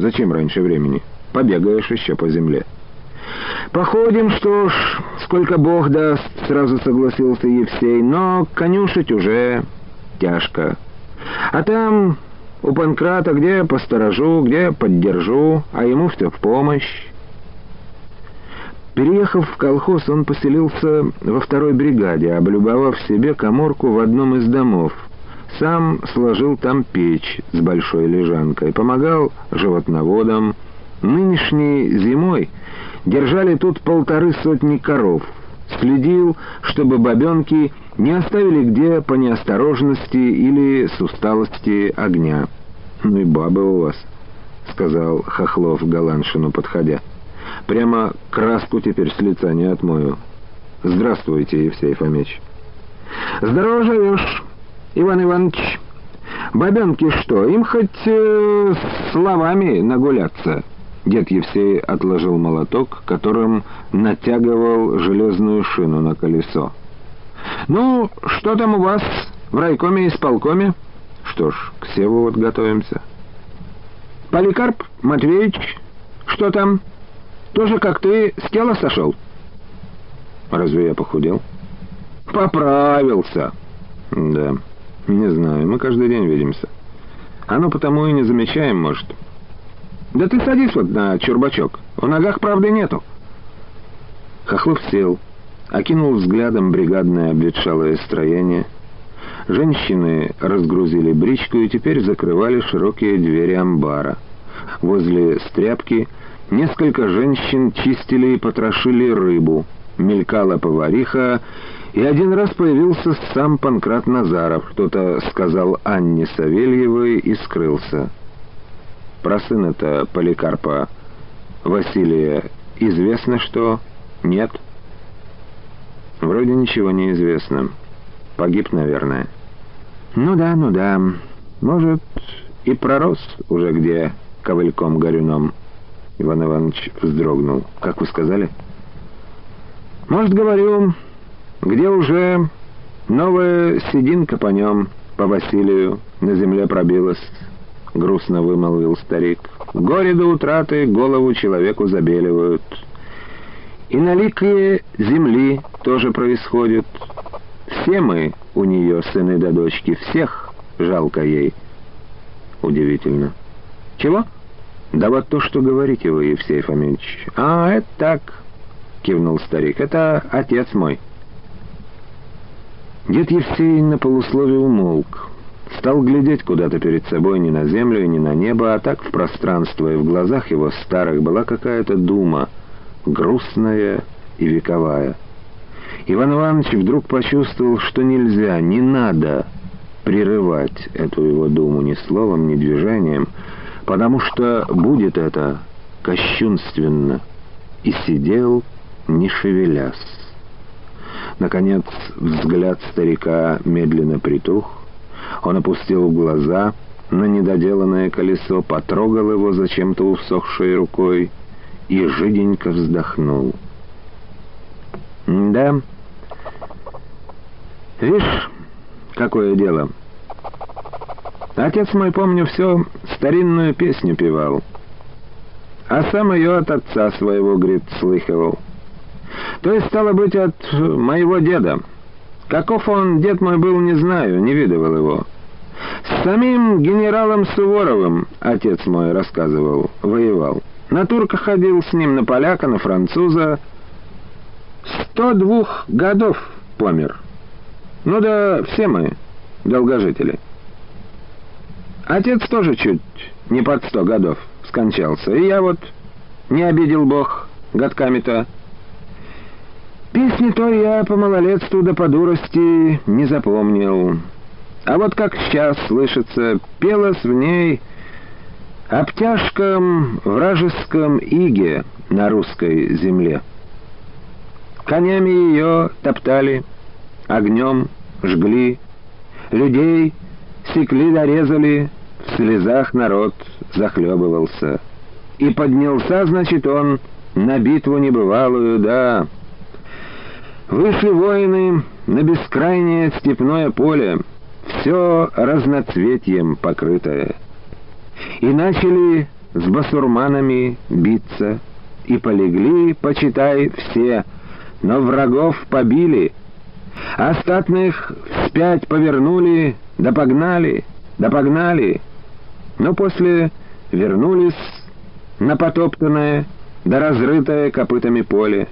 Зачем раньше времени? Побегаешь еще по земле». «Походим, что ж, сколько Бог даст», — сразу согласился Евсей, «но конюшить уже тяжко. А там у Панкрата где посторожу, где поддержу, а ему все в помощь». Переехав в колхоз, он поселился во второй бригаде, облюбовав себе коморку в одном из домов. Сам сложил там печь с большой лежанкой, помогал животноводам. Нынешней зимой держали тут полторы сотни коров. Следил, чтобы бабенки не оставили где по неосторожности или с усталости огня. «Ну и бабы у вас», — сказал Хохлов Галаншину, подходя. Прямо краску теперь с лица не отмою. Здравствуйте, Евсей Фомич. Здорово живешь, Иван Иванович. Бабенки что, им хоть э, словами нагуляться? Дед Евсей отложил молоток, которым натягивал железную шину на колесо. «Ну, что там у вас в райкоме и исполкоме?» «Что ж, к Севу вот готовимся». «Поликарп Матвеевич, что там?» Тоже как ты с тела сошел? Разве я похудел? Поправился. Да, не знаю, мы каждый день видимся. Ну потому и не замечаем, может. Да ты садись вот на чурбачок. В ногах правды нету. Хохлов сел, окинул взглядом бригадное обветшалое строение. Женщины разгрузили бричку и теперь закрывали широкие двери амбара. Возле стряпки Несколько женщин чистили и потрошили рыбу. Мелькала повариха, и один раз появился сам Панкрат Назаров. Кто-то сказал Анне Савельевой и скрылся. Про сына-то Поликарпа Василия известно что? Нет? Вроде ничего не известно. Погиб, наверное. Ну да, ну да. Может, и пророс уже где ковыльком-горюном. Иван Иванович вздрогнул. «Как вы сказали?» «Может, говорю, где уже новая сединка по нем, по Василию, на земле пробилась?» — грустно вымолвил старик. «Горе до утраты голову человеку забеливают. И на лике земли тоже происходит. Все мы у нее, сыны да дочки, всех жалко ей». «Удивительно». «Чего?» «Да вот то, что говорите вы, Евсей Фомич». «А, это так», — кивнул старик, — «это отец мой». Дед Евсей на полусловие умолк. Стал глядеть куда-то перед собой не на землю и не на небо, а так в пространство, и в глазах его старых была какая-то дума, грустная и вековая. Иван Иванович вдруг почувствовал, что нельзя, не надо прерывать эту его думу ни словом, ни движением, потому что будет это кощунственно, и сидел, не шевелясь. Наконец взгляд старика медленно притух, он опустил глаза на недоделанное колесо, потрогал его зачем-то усохшей рукой и жиденько вздохнул. «Да, видишь, какое дело?» Отец мой, помню, все старинную песню певал. А сам ее от отца своего, говорит, слыхивал. То есть, стало быть, от моего деда. Каков он, дед мой, был, не знаю, не видывал его. С самим генералом Суворовым, отец мой рассказывал, воевал. На турка ходил с ним, на поляка, на француза. Сто двух годов помер. Ну да все мы долгожители. Отец тоже чуть не под сто годов скончался, и я вот не обидел Бог годками-то. Песни то я по малолетству да по дурости не запомнил. А вот как сейчас слышится, пелось в ней об тяжком вражеском иге на русской земле. Конями ее топтали, огнем жгли, людей секли дорезали, в слезах народ захлебывался. И поднялся, значит, он на битву небывалую, да. Вышли воины на бескрайнее степное поле, все разноцветьем покрытое. И начали с басурманами биться. И полегли, почитай, все, но врагов побили. Остатных вспять повернули, да погнали, да погнали. Но после вернулись на потоптанное, да разрытое копытами поле.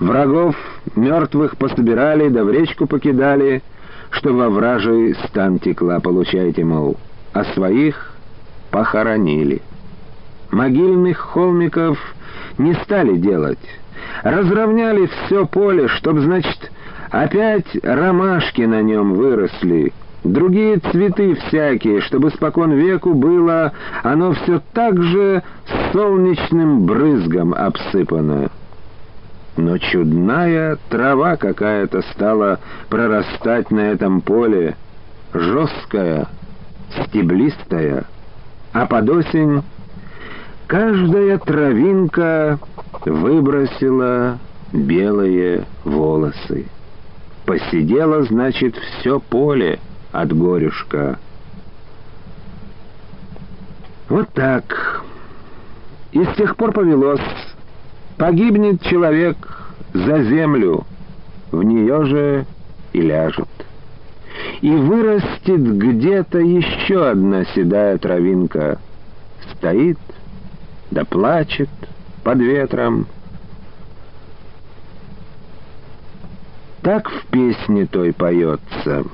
Врагов мертвых пособирали, да в речку покидали, что во вражий стан текла, получайте, мол, а своих похоронили. Могильных холмиков не стали делать, разровняли все поле, чтоб, значит, опять ромашки на нем выросли, другие цветы всякие, чтобы спокон веку было оно все так же солнечным брызгом обсыпано. Но чудная трава какая-то стала прорастать на этом поле, жесткая, стеблистая, а под осень каждая травинка выбросила белые волосы. Посидело, значит, все поле от горюшка. Вот так. И с тех пор повелось Погибнет человек за землю, в нее же и ляжет. И вырастет где-то еще одна седая травинка. Стоит, да плачет под ветром. Так в песне той поется.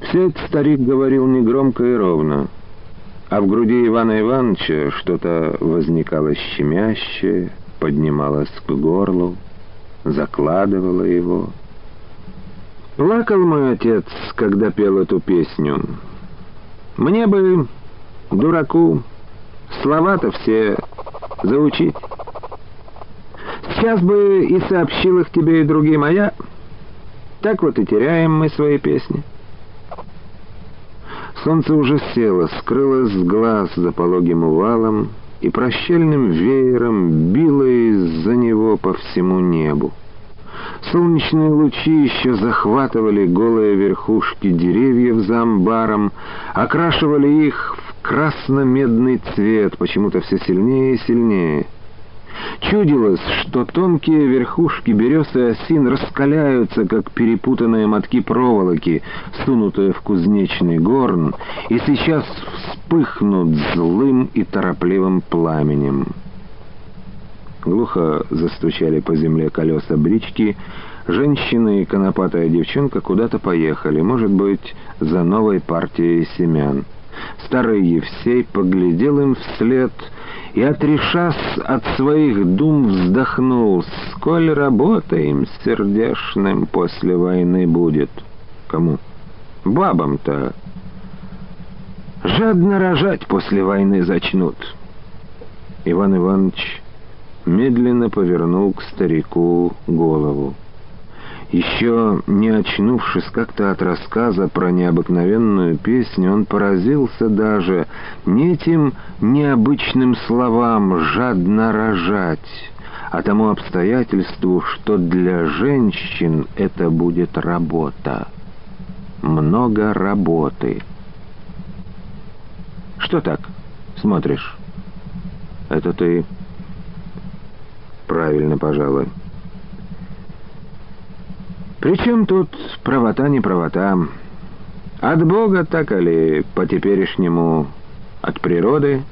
Все это старик говорил негромко и ровно а в груди Ивана Ивановича что-то возникало щемящее, поднималось к горлу, закладывало его. Плакал мой отец, когда пел эту песню. Мне бы, дураку, слова-то все заучить. Сейчас бы и сообщил их тебе и другим, а я... Так вот и теряем мы свои песни. Солнце уже село, скрылось с глаз за пологим увалом и прощальным веером било из-за него по всему небу. Солнечные лучи еще захватывали голые верхушки деревьев за амбаром, окрашивали их в красно-медный цвет, почему-то все сильнее и сильнее — Чудилось, что тонкие верхушки берез и осин раскаляются, как перепутанные мотки проволоки, сунутые в кузнечный горн, и сейчас вспыхнут злым и торопливым пламенем. Глухо застучали по земле колеса брички, женщина и конопатая девчонка куда-то поехали, может быть, за новой партией семян. Старый Евсей поглядел им вслед и, отрешась от своих дум, вздохнул. «Сколь работы им сердешным после войны будет?» «Кому?» «Бабам-то. Жадно рожать после войны зачнут». Иван Иванович медленно повернул к старику голову. Еще не очнувшись как-то от рассказа про необыкновенную песню, он поразился даже не этим необычным словам «жадно рожать», а тому обстоятельству, что для женщин это будет работа. Много работы. Что так смотришь? Это ты правильно, пожалуй. Причем тут правота не правота? От Бога так или по-теперешнему от природы?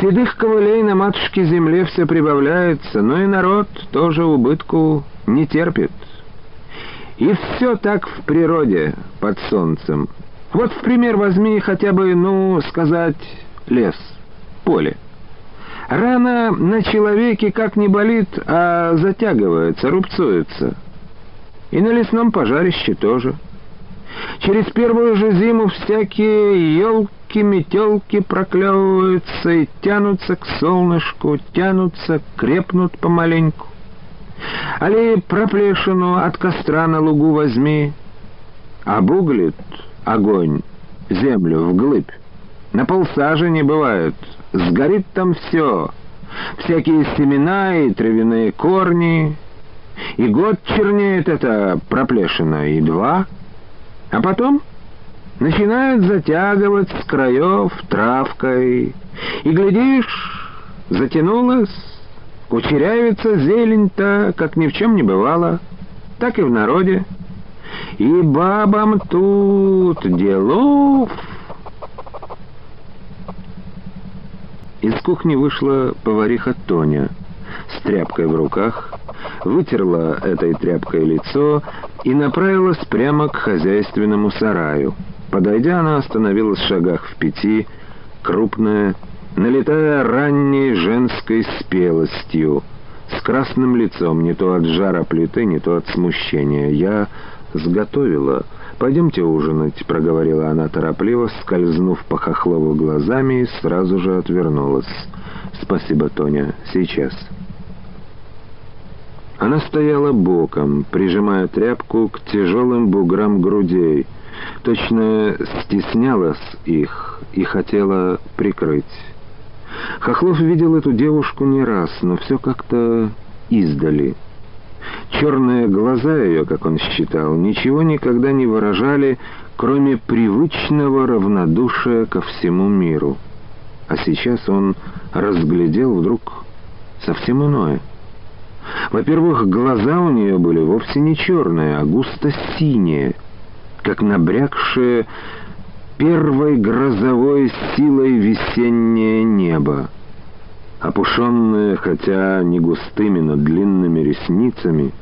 Седых ковылей на матушке земле все прибавляется, но и народ тоже убытку не терпит. И все так в природе, под солнцем. Вот в пример возьми хотя бы, ну, сказать, лес, поле. Рана на человеке как не болит, а затягивается, рубцуется. И на лесном пожарище тоже. Через первую же зиму всякие елки, метелки проклевываются и тянутся к солнышку, тянутся, крепнут помаленьку. Али проплешину от костра на лугу возьми, обуглит огонь землю вглыбь. На полсажи не бывает, сгорит там все, всякие семена и травяные корни, и год чернеет это проплешина, и два. А потом начинают затягивать с краев травкой. И, глядишь, затянулась, кучерявится зелень-то, как ни в чем не бывало, так и в народе. И бабам тут делов... Из кухни вышла повариха Тоня с тряпкой в руках, вытерла этой тряпкой лицо и направилась прямо к хозяйственному сараю. Подойдя, она остановилась в шагах в пяти, крупная, налетая ранней женской спелостью, с красным лицом, не то от жара плиты, не то от смущения. «Я сготовила. Пойдемте ужинать», — проговорила она торопливо, скользнув по Хохлову глазами и сразу же отвернулась. «Спасибо, Тоня. Сейчас». Она стояла боком, прижимая тряпку к тяжелым буграм грудей, точно стеснялась их и хотела прикрыть. Хохлов видел эту девушку не раз, но все как-то издали. Черные глаза ее, как он считал, ничего никогда не выражали, кроме привычного равнодушия ко всему миру. А сейчас он разглядел вдруг совсем иное. Во-первых, глаза у нее были вовсе не черные, а густо-синие, как набрякшие первой грозовой силой весеннее небо. Опушенные, хотя не густыми, но длинными ресницами,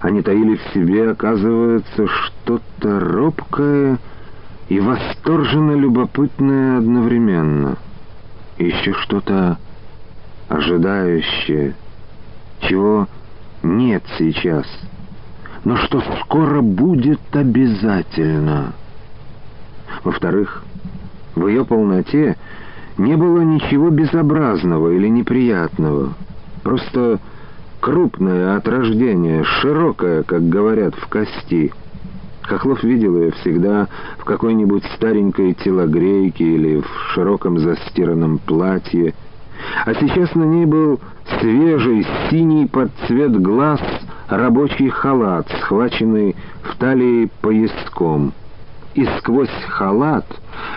они таили в себе, оказывается, что-то робкое и восторженно любопытное одновременно. еще что-то ожидающее, чего нет сейчас, но что скоро будет обязательно. Во-вторых, в ее полноте не было ничего безобразного или неприятного. Просто крупное от рождения, широкое, как говорят, в кости. Хохлов видел ее всегда в какой-нибудь старенькой телогрейке или в широком застиранном платье. А сейчас на ней был свежий, синий под цвет глаз рабочий халат, схваченный в талии пояском и сквозь халат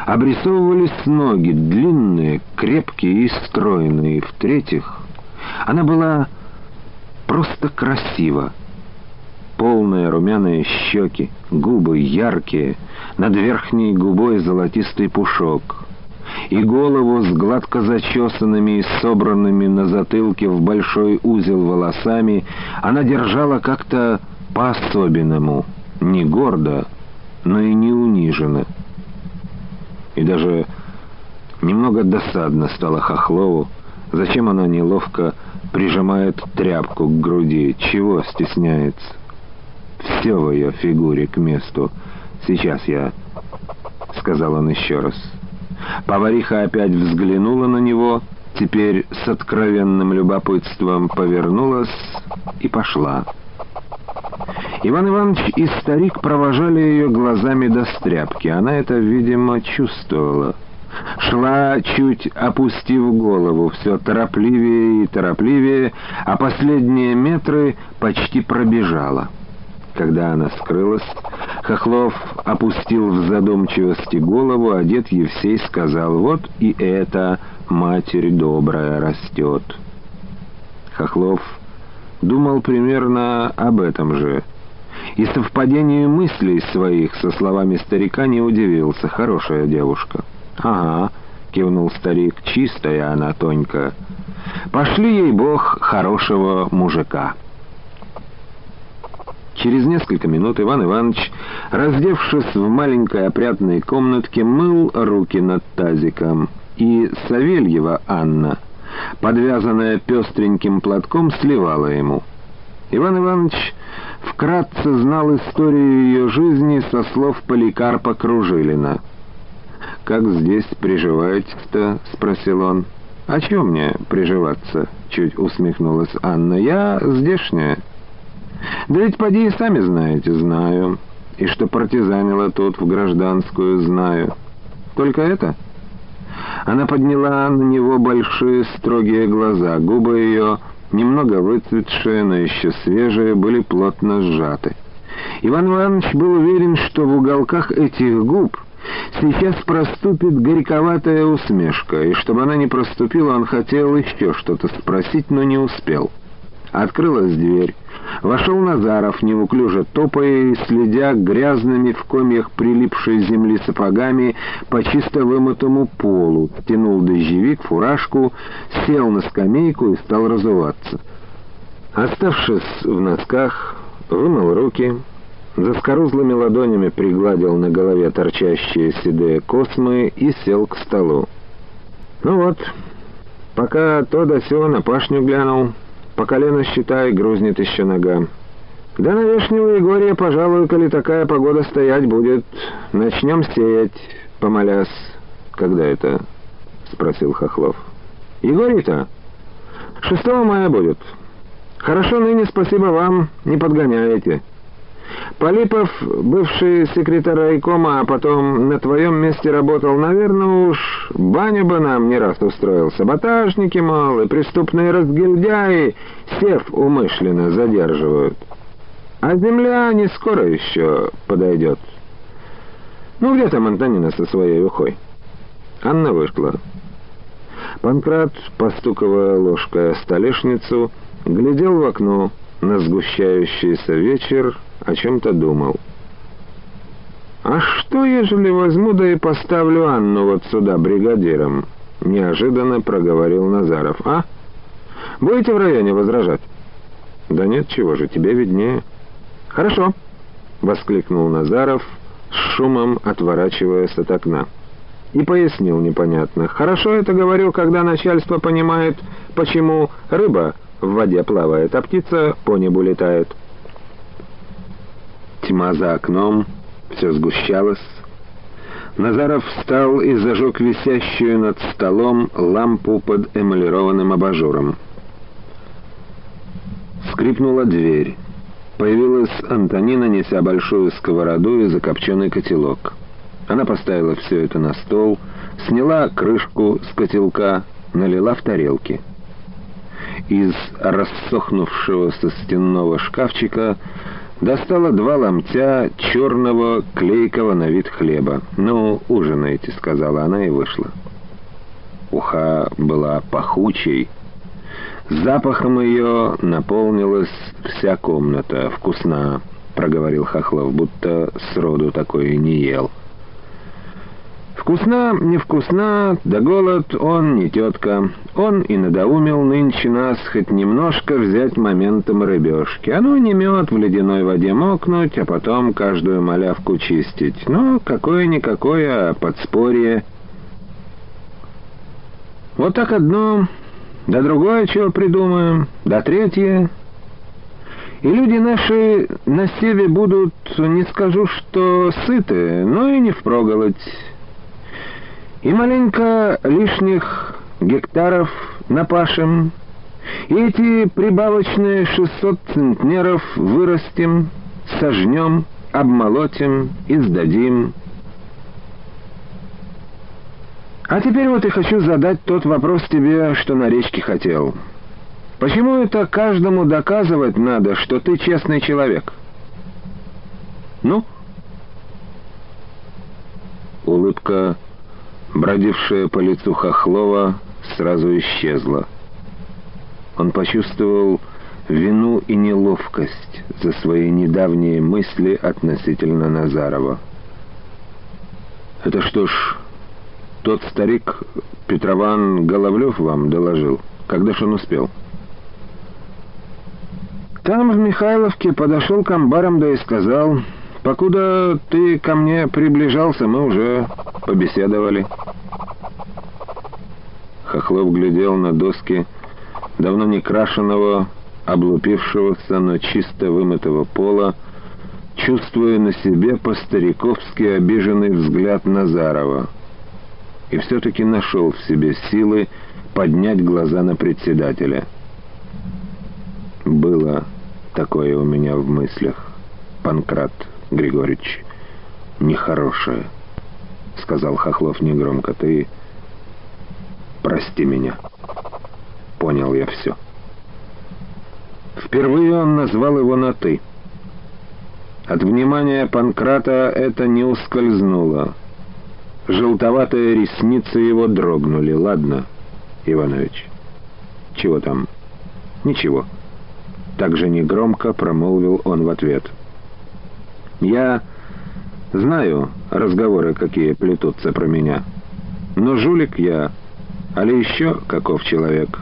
обрисовывались ноги, длинные, крепкие и стройные. В-третьих, она была просто красива. Полные румяные щеки, губы яркие, над верхней губой золотистый пушок. И голову с гладко зачесанными и собранными на затылке в большой узел волосами она держала как-то по-особенному, не гордо, но и не унижена. И даже немного досадно стало Хохлову, зачем она неловко прижимает тряпку к груди, чего стесняется. Все в ее фигуре к месту. «Сейчас я...» — сказал он еще раз. Повариха опять взглянула на него, теперь с откровенным любопытством повернулась и пошла. Иван Иванович и старик провожали ее глазами до стряпки. Она это, видимо, чувствовала. Шла, чуть опустив голову, все торопливее и торопливее, а последние метры почти пробежала. Когда она скрылась, Хохлов опустил в задумчивости голову, а дед Евсей сказал, «Вот и эта Матерь добрая растет». Хохлов думал примерно об этом же. И совпадению мыслей своих со словами старика не удивился. Хорошая девушка. «Ага», — кивнул старик, — «чистая она, Тонька. Пошли ей Бог хорошего мужика». Через несколько минут Иван Иванович, раздевшись в маленькой опрятной комнатке, мыл руки над тазиком, и Савельева Анна — подвязанная пестреньким платком, сливала ему. Иван Иванович вкратце знал историю ее жизни со слов Поликарпа Кружилина. «Как здесь приживаетесь-то?» — спросил он. «А чего мне приживаться?» — чуть усмехнулась Анна. «Я здешняя». «Да ведь поди и сами знаете». «Знаю. И что партизанила тут в гражданскую, знаю. Только это?» Она подняла на него большие строгие глаза. Губы ее, немного выцветшие, но еще свежие, были плотно сжаты. Иван Иванович был уверен, что в уголках этих губ Сейчас проступит горьковатая усмешка, и чтобы она не проступила, он хотел еще что-то спросить, но не успел. Открылась дверь. Вошел Назаров, неуклюже топая следя грязными в комьях прилипшей земли сапогами по чисто вымытому полу, тянул дождевик, фуражку, сел на скамейку и стал разуваться. Оставшись в носках, вымыл руки, заскорузлыми ладонями пригладил на голове торчащие седые космы и сел к столу. Ну вот, пока то да сё на пашню глянул, по колено, считай, грузнет еще нога. Да на Вешнего Егория, пожалуй, коли такая погода стоять будет, начнем сеять, помолясь. Когда это? Спросил Хохлов. Егорий-то? 6 мая будет. Хорошо ныне, спасибо вам, не подгоняете. Полипов, бывший секретарь райкома, а потом на твоем месте работал, наверное, уж баню бы нам не раз устроил. Саботажники, мол, и преступные разгильдяи сев умышленно задерживают. А земля не скоро еще подойдет. Ну, где там Антонина со своей ухой? Анна вышла. Панкрат, постуковая ложкой о столешницу, глядел в окно на сгущающийся вечер, о чем-то думал. «А что, ежели возьму да и поставлю Анну вот сюда бригадиром?» — неожиданно проговорил Назаров. «А? Будете в районе возражать?» «Да нет, чего же, тебе виднее». «Хорошо», — воскликнул Назаров, с шумом отворачиваясь от окна. И пояснил непонятно. «Хорошо это говорю, когда начальство понимает, почему рыба в воде плавает, а птица по небу летает». Тьма за окном, все сгущалось. Назаров встал и зажег висящую над столом лампу под эмалированным абажуром. Скрипнула дверь. Появилась Антонина, неся большую сковороду и закопченный котелок. Она поставила все это на стол, сняла крышку с котелка, налила в тарелки. Из рассохнувшегося стенного шкафчика Достала два ломтя черного клейкого на вид хлеба. «Ну, ужинайте», — сказала она и вышла. Уха была пахучей. Запахом ее наполнилась вся комната. «Вкусна», — проговорил Хохлов, будто сроду такое не ел. Вкусна, невкусна, да голод он не тетка. Он и надоумил нынче нас хоть немножко взять моментом рыбешки. Ну не мед в ледяной воде мокнуть, а потом каждую малявку чистить. Ну, какое-никакое подспорье. Вот так одно, да другое чего придумаем, да третье. И люди наши на севе будут, не скажу, что сыты, но и не впроголодь и маленько лишних гектаров напашем, и эти прибавочные 600 центнеров вырастим, сожнем, обмолотим и сдадим. А теперь вот и хочу задать тот вопрос тебе, что на речке хотел. Почему это каждому доказывать надо, что ты честный человек? Ну? Улыбка бродившая по лицу Хохлова, сразу исчезла. Он почувствовал вину и неловкость за свои недавние мысли относительно Назарова. «Это что ж, тот старик Петрован Головлев вам доложил? Когда ж он успел?» «Там, в Михайловке, подошел к амбарам, да и сказал...» Покуда ты ко мне приближался, мы уже побеседовали. Хохлов глядел на доски давно не крашеного, облупившегося, но чисто вымытого пола, чувствуя на себе по-стариковски обиженный взгляд Назарова. И все-таки нашел в себе силы поднять глаза на председателя. Было такое у меня в мыслях, Панкрат. Григорьевич, нехорошее», — сказал Хохлов негромко. «Ты прости меня. Понял я все». Впервые он назвал его на «ты». От внимания Панкрата это не ускользнуло. Желтоватые ресницы его дрогнули. «Ладно, Иванович. Чего там?» «Ничего». Так же негромко промолвил он в ответ. «Я знаю разговоры, какие плетутся про меня. Но жулик я, али еще каков человек.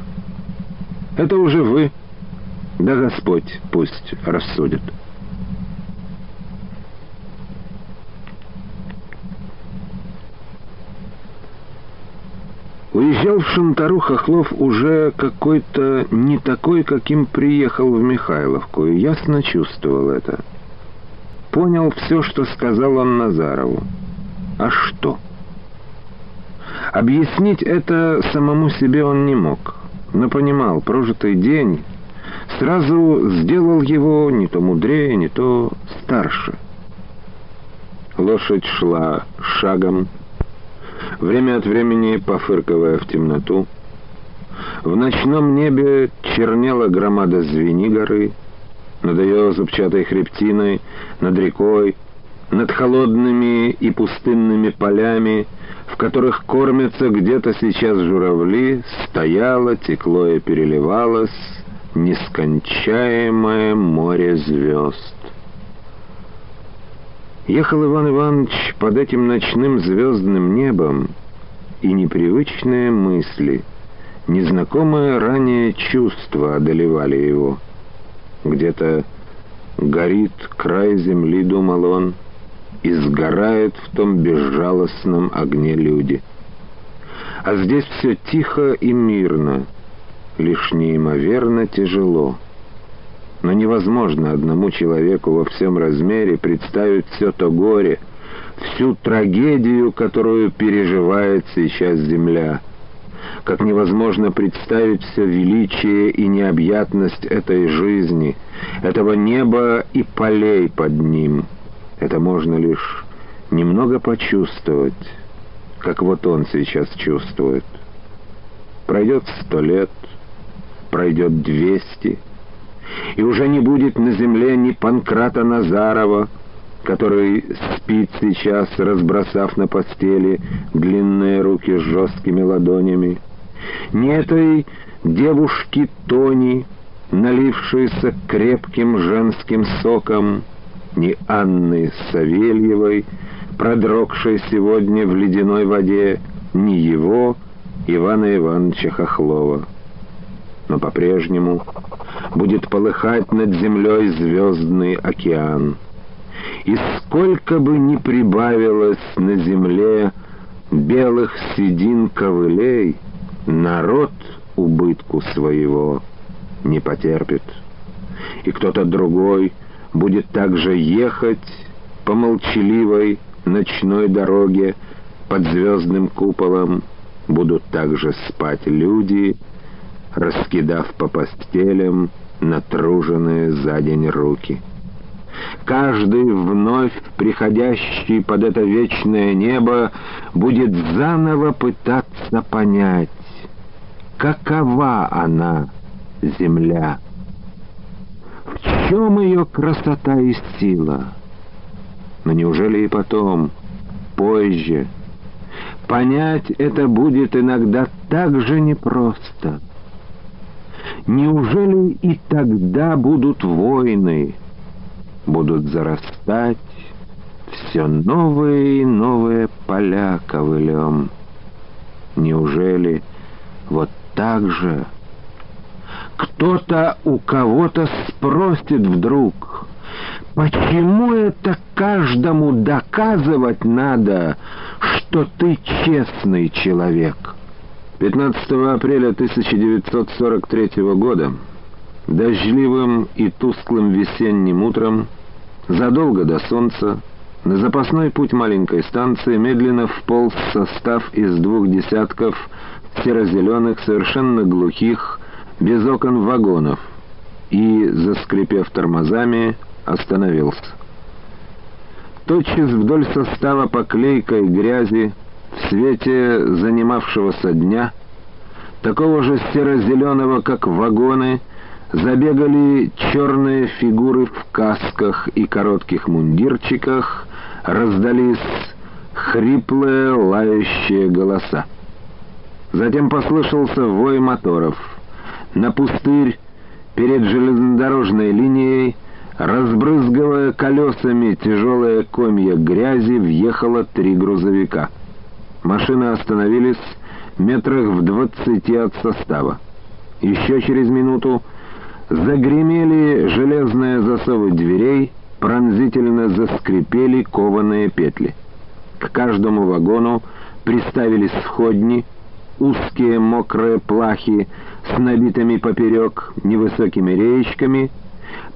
Это уже вы, да Господь пусть рассудит». Уезжал в Шантару Хохлов уже какой-то не такой, каким приехал в Михайловку, и ясно чувствовал это. Понял все, что сказал он Назарову. А что? Объяснить это самому себе он не мог, но понимал, прожитый день сразу сделал его не то мудрее, не то старше. Лошадь шла шагом, время от времени пофырковая в темноту. В ночном небе чернела громада Звени горы, над ее зубчатой хребтиной, над рекой, над холодными и пустынными полями, в которых кормятся где-то сейчас журавли, стояло, текло и переливалось нескончаемое море звезд. Ехал Иван Иванович под этим ночным звездным небом, и непривычные мысли, незнакомое ранее чувство одолевали его. Где-то горит край земли, думал он, и сгорает в том безжалостном огне люди. А здесь все тихо и мирно, лишь неимоверно тяжело — но невозможно одному человеку во всем размере представить все то горе, всю трагедию, которую переживает сейчас Земля. Как невозможно представить все величие и необъятность этой жизни, этого неба и полей под ним. Это можно лишь немного почувствовать, как вот он сейчас чувствует. Пройдет сто лет, пройдет двести и уже не будет на земле ни Панкрата Назарова, который спит сейчас, разбросав на постели длинные руки с жесткими ладонями, ни этой девушки Тони, налившейся крепким женским соком, ни Анны Савельевой, продрогшей сегодня в ледяной воде, ни его, Ивана Ивановича Хохлова но по-прежнему будет полыхать над землей звездный океан. И сколько бы ни прибавилось на земле белых седин ковылей, народ убытку своего не потерпит. И кто-то другой будет также ехать по молчаливой ночной дороге под звездным куполом, будут также спать люди — раскидав по постелям натруженные за день руки. Каждый вновь приходящий под это вечное небо будет заново пытаться понять, какова она, земля, в чем ее красота и сила. Но неужели и потом, позже, понять это будет иногда так же непросто — Неужели и тогда будут войны, будут зарастать все новые и новые поля ковылем? Неужели вот так же кто-то у кого-то спросит вдруг, почему это каждому доказывать надо, что ты честный человек?» 15 апреля 1943 года, дождливым и тусклым весенним утром, задолго до солнца, на запасной путь маленькой станции медленно вполз состав из двух десятков серо-зеленых, совершенно глухих, без окон вагонов и, заскрипев тормозами, остановился. Тотчас вдоль состава по клейкой грязи в свете занимавшегося дня, такого же серо-зеленого, как вагоны, забегали черные фигуры в касках и коротких мундирчиках, раздались хриплые лающие голоса. Затем послышался вой моторов. На пустырь перед железнодорожной линией, разбрызгивая колесами тяжелые комья грязи, въехало три грузовика. Машины остановились метрах в двадцати от состава. Еще через минуту загремели железные засовы дверей, пронзительно заскрипели кованые петли. К каждому вагону приставились сходни, узкие мокрые плахи с набитыми поперек невысокими реечками.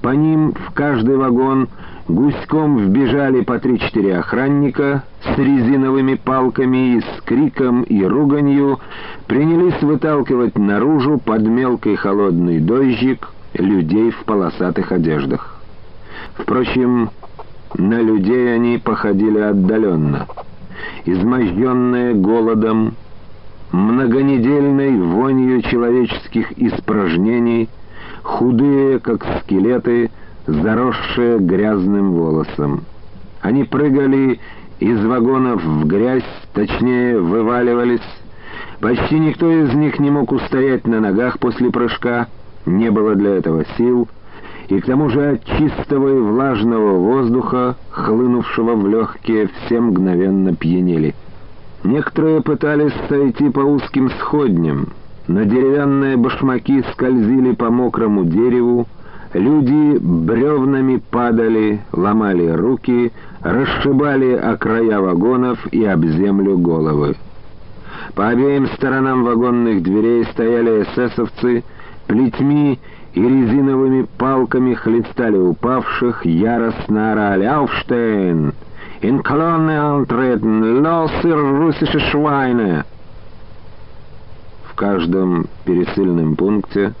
По ним в каждый вагон гуськом вбежали по три-четыре охранника с резиновыми палками и с криком и руганью принялись выталкивать наружу под мелкий холодный дождик людей в полосатых одеждах. Впрочем, на людей они походили отдаленно. Изможденные голодом, многонедельной вонью человеческих испражнений, худые, как скелеты, заросшие грязным волосом. Они прыгали из вагонов в грязь, точнее, вываливались. Почти никто из них не мог устоять на ногах после прыжка, не было для этого сил, и к тому же от чистого и влажного воздуха, хлынувшего в легкие, все мгновенно пьянели. Некоторые пытались сойти по узким сходням. На деревянные башмаки скользили по мокрому дереву, люди бревнами падали, ломали руки, расшибали о края вагонов и об землю головы. По обеим сторонам вагонных дверей стояли эсэсовцы, плетьми и резиновыми палками хлестали упавших, яростно орали «Ауфштейн!» Antreten! Los, ihr russische Schweine!» В каждом пересыльном пункте,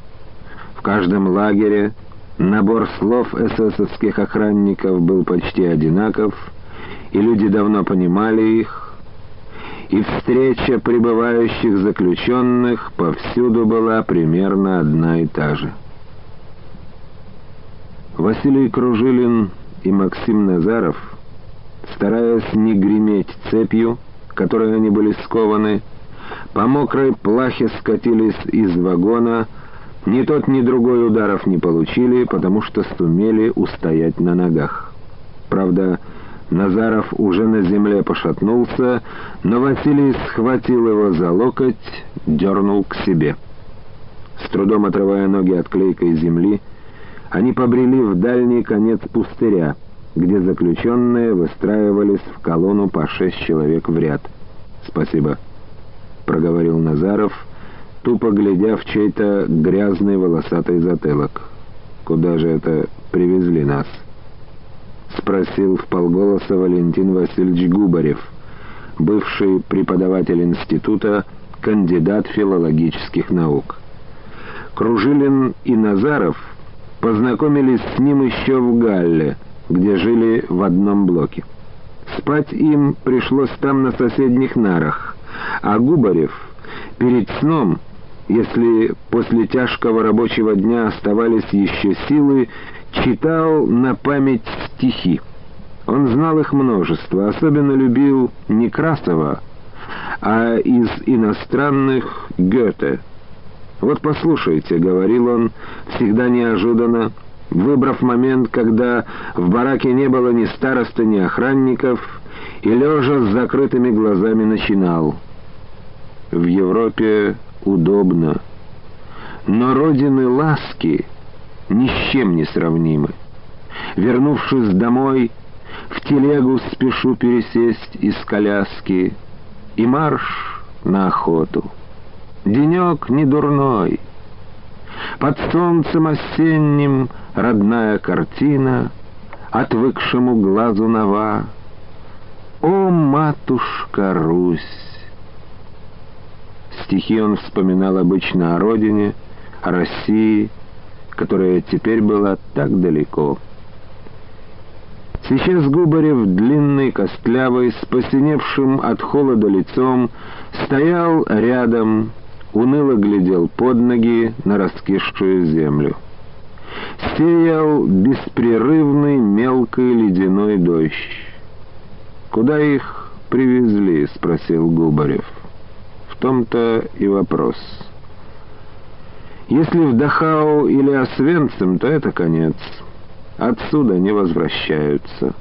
в каждом лагере набор слов эсэсовских охранников был почти одинаков, и люди давно понимали их, и встреча прибывающих заключенных повсюду была примерно одна и та же. Василий Кружилин и Максим Назаров — стараясь не греметь цепью, которой они были скованы, по мокрой плахе скатились из вагона, ни тот, ни другой ударов не получили, потому что сумели устоять на ногах. Правда, Назаров уже на земле пошатнулся, но Василий схватил его за локоть, дернул к себе. С трудом отрывая ноги от клейкой земли, они побрели в дальний конец пустыря — где заключенные выстраивались в колонну по шесть человек в ряд. «Спасибо», — проговорил Назаров, тупо глядя в чей-то грязный волосатый затылок. «Куда же это привезли нас?» — спросил в полголоса Валентин Васильевич Губарев, бывший преподаватель института, кандидат филологических наук. Кружилин и Назаров познакомились с ним еще в Галле — где жили в одном блоке. Спать им пришлось там на соседних нарах, а Губарев перед сном, если после тяжкого рабочего дня оставались еще силы, читал на память стихи. Он знал их множество, особенно любил Некрасова, а из иностранных — Гёте. «Вот послушайте», — говорил он, всегда неожиданно, — выбрав момент, когда в бараке не было ни староста, ни охранников, и лежа с закрытыми глазами начинал. В Европе удобно, но родины ласки ни с чем не сравнимы. Вернувшись домой, в телегу спешу пересесть из коляски и марш на охоту. Денек не дурной, под солнцем осенним родная картина, Отвыкшему глазу нова. О, матушка Русь! Стихи он вспоминал обычно о родине, о России, которая теперь была так далеко. Сейчас Губарев, длинный, костлявый, с посиневшим от холода лицом, стоял рядом, уныло глядел под ноги на раскисшую землю. Сеял беспрерывный мелкий ледяной дождь. Куда их привезли?» — спросил Губарев. «В том-то и вопрос». Если в Дахау или Освенцим, то это конец. Отсюда не возвращаются.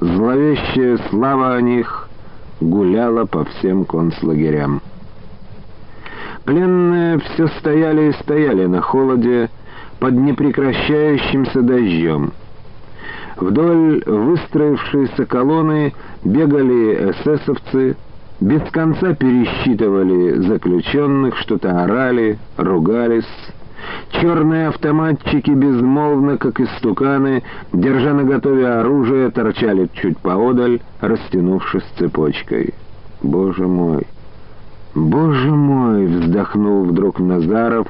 Зловещая слава о них гуляла по всем концлагерям. Пленные все стояли и стояли на холоде под непрекращающимся дождем. Вдоль выстроившейся колонны бегали эсэсовцы, без конца пересчитывали заключенных, что-то орали, ругались. Черные автоматчики безмолвно, как истуканы, держа наготове оружие, торчали чуть поодаль, растянувшись цепочкой. «Боже мой! Боже мой!» — вздохнул вдруг Назаров,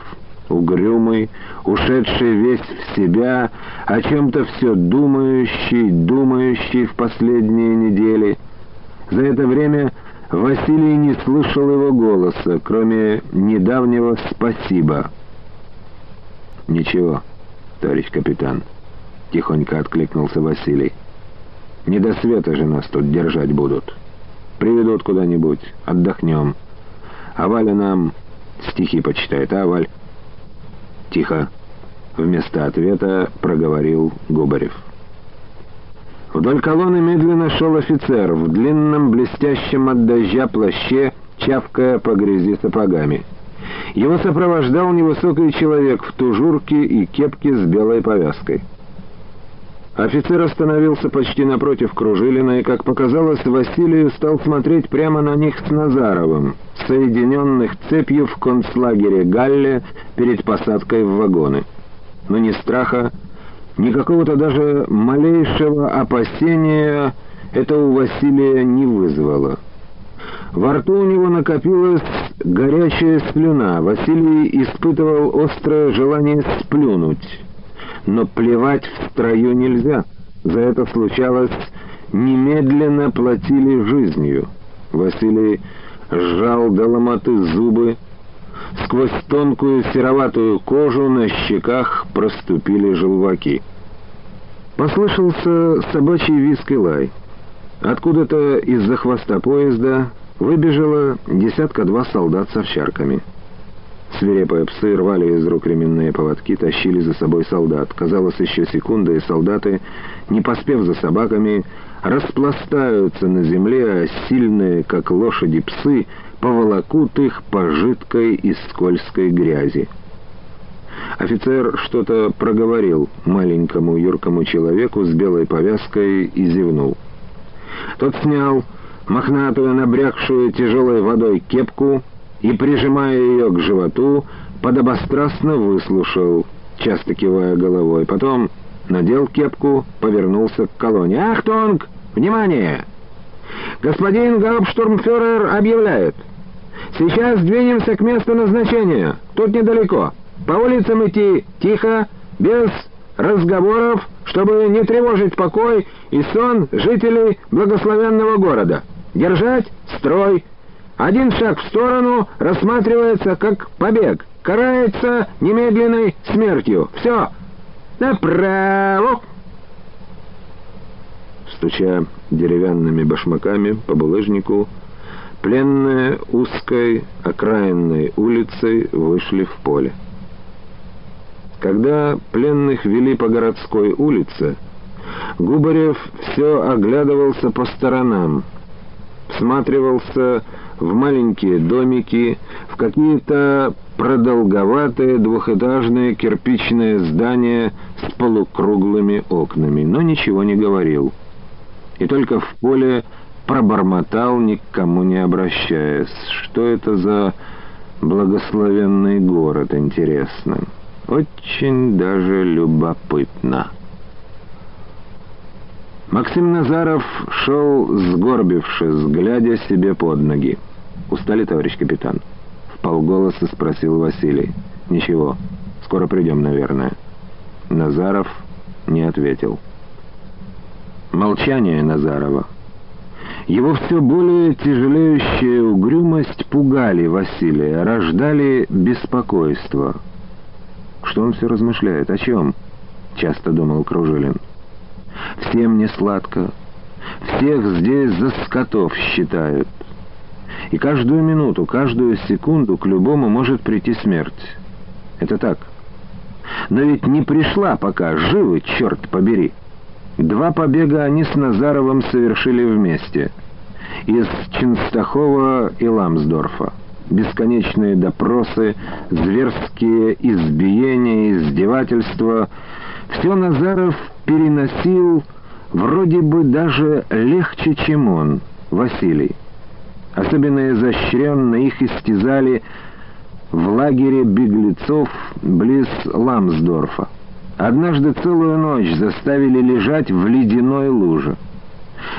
угрюмый, ушедший весь в себя, о чем-то все думающий, думающий в последние недели. За это время Василий не слышал его голоса, кроме недавнего «спасибо». «Ничего, товарищ капитан», — тихонько откликнулся Василий. «Не до света же нас тут держать будут. Приведут куда-нибудь, отдохнем. А Валя нам стихи почитает, а, Валь?» «Тихо», — вместо ответа проговорил Губарев. Вдоль колонны медленно шел офицер в длинном, блестящем от дождя плаще, чавкая по грязи сапогами. Его сопровождал невысокий человек в тужурке и кепке с белой повязкой. Офицер остановился почти напротив Кружилина и, как показалось, Василию стал смотреть прямо на них с Назаровым, соединенных цепью в концлагере Галле перед посадкой в вагоны. Но ни страха, Никакого-то даже малейшего опасения это у Василия не вызвало. Во рту у него накопилась горячая слюна. Василий испытывал острое желание сплюнуть. Но плевать в строю нельзя. За это случалось, немедленно платили жизнью. Василий сжал до ломоты зубы. Сквозь тонкую сероватую кожу на щеках проступили желваки. Послышался собачий визг и лай. Откуда-то из-за хвоста поезда выбежало десятка-два солдат с овчарками. Свирепые псы рвали из рук ременные поводки, тащили за собой солдат. Казалось, еще секунда, и солдаты, не поспев за собаками, распластаются на земле, а сильные, как лошади, псы поволокут их по жидкой и скользкой грязи. Офицер что-то проговорил маленькому юркому человеку с белой повязкой и зевнул. Тот снял мохнатую, набрякшую тяжелой водой кепку и, прижимая ее к животу, подобострастно выслушал, часто кивая головой. Потом надел кепку, повернулся к колонне. «Ахтонг! Внимание! Господин Гауптштурмфюрер объявляет. Сейчас двинемся к месту назначения. Тут недалеко». По улицам идти тихо, без разговоров, чтобы не тревожить покой и сон жителей благословенного города. Держать строй. Один шаг в сторону рассматривается как побег, карается немедленной смертью. Все. Направо. Стуча деревянными башмаками по булыжнику, пленные узкой окраинной улицей вышли в поле. Когда пленных вели по городской улице, Губарев все оглядывался по сторонам, всматривался в маленькие домики, в какие-то продолговатые двухэтажные кирпичные здания с полукруглыми окнами, но ничего не говорил. И только в поле пробормотал, никому не обращаясь. Что это за благословенный город, интересно? Очень даже любопытно. Максим Назаров шел, сгорбившись, глядя себе под ноги. «Устали, товарищ капитан?» В полголоса спросил Василий. «Ничего, скоро придем, наверное». Назаров не ответил. Молчание Назарова. Его все более тяжелеющая угрюмость пугали Василия, рождали беспокойство. Что он все размышляет? О чем? Часто думал Кружилин. Всем не сладко. Всех здесь за скотов считают. И каждую минуту, каждую секунду к любому может прийти смерть. Это так. Но ведь не пришла пока, живы, черт побери. Два побега они с Назаровым совершили вместе. Из Ченстахова и Ламсдорфа. Бесконечные допросы, зверские избиения, издевательства. Все Назаров переносил вроде бы даже легче, чем он, Василий. Особенно изощренно их истязали в лагере беглецов близ Ламсдорфа. Однажды целую ночь заставили лежать в ледяной луже.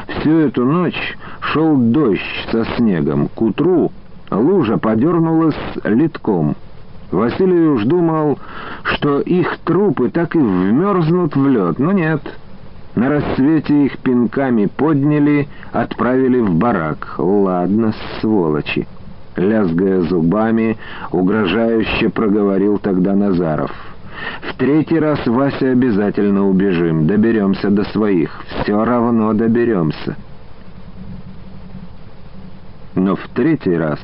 Всю эту ночь шел дождь со снегом. К утру лужа подернулась литком. Василий уж думал, что их трупы так и вмерзнут в лед, но нет — на рассвете их пинками подняли, отправили в барак. Ладно, сволочи. Лязгая зубами, угрожающе проговорил тогда Назаров. В третий раз, Вася, обязательно убежим. Доберемся до своих. Все равно доберемся. Но в третий раз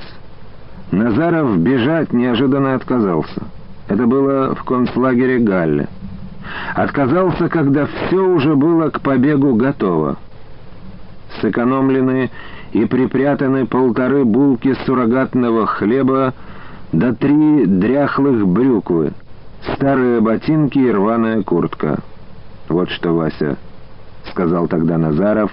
Назаров бежать неожиданно отказался. Это было в концлагере Галле. Отказался, когда все уже было к побегу готово. Сэкономлены и припрятаны полторы булки суррогатного хлеба да три дряхлых брюквы, старые ботинки и рваная куртка. «Вот что, Вася», — сказал тогда Назаров,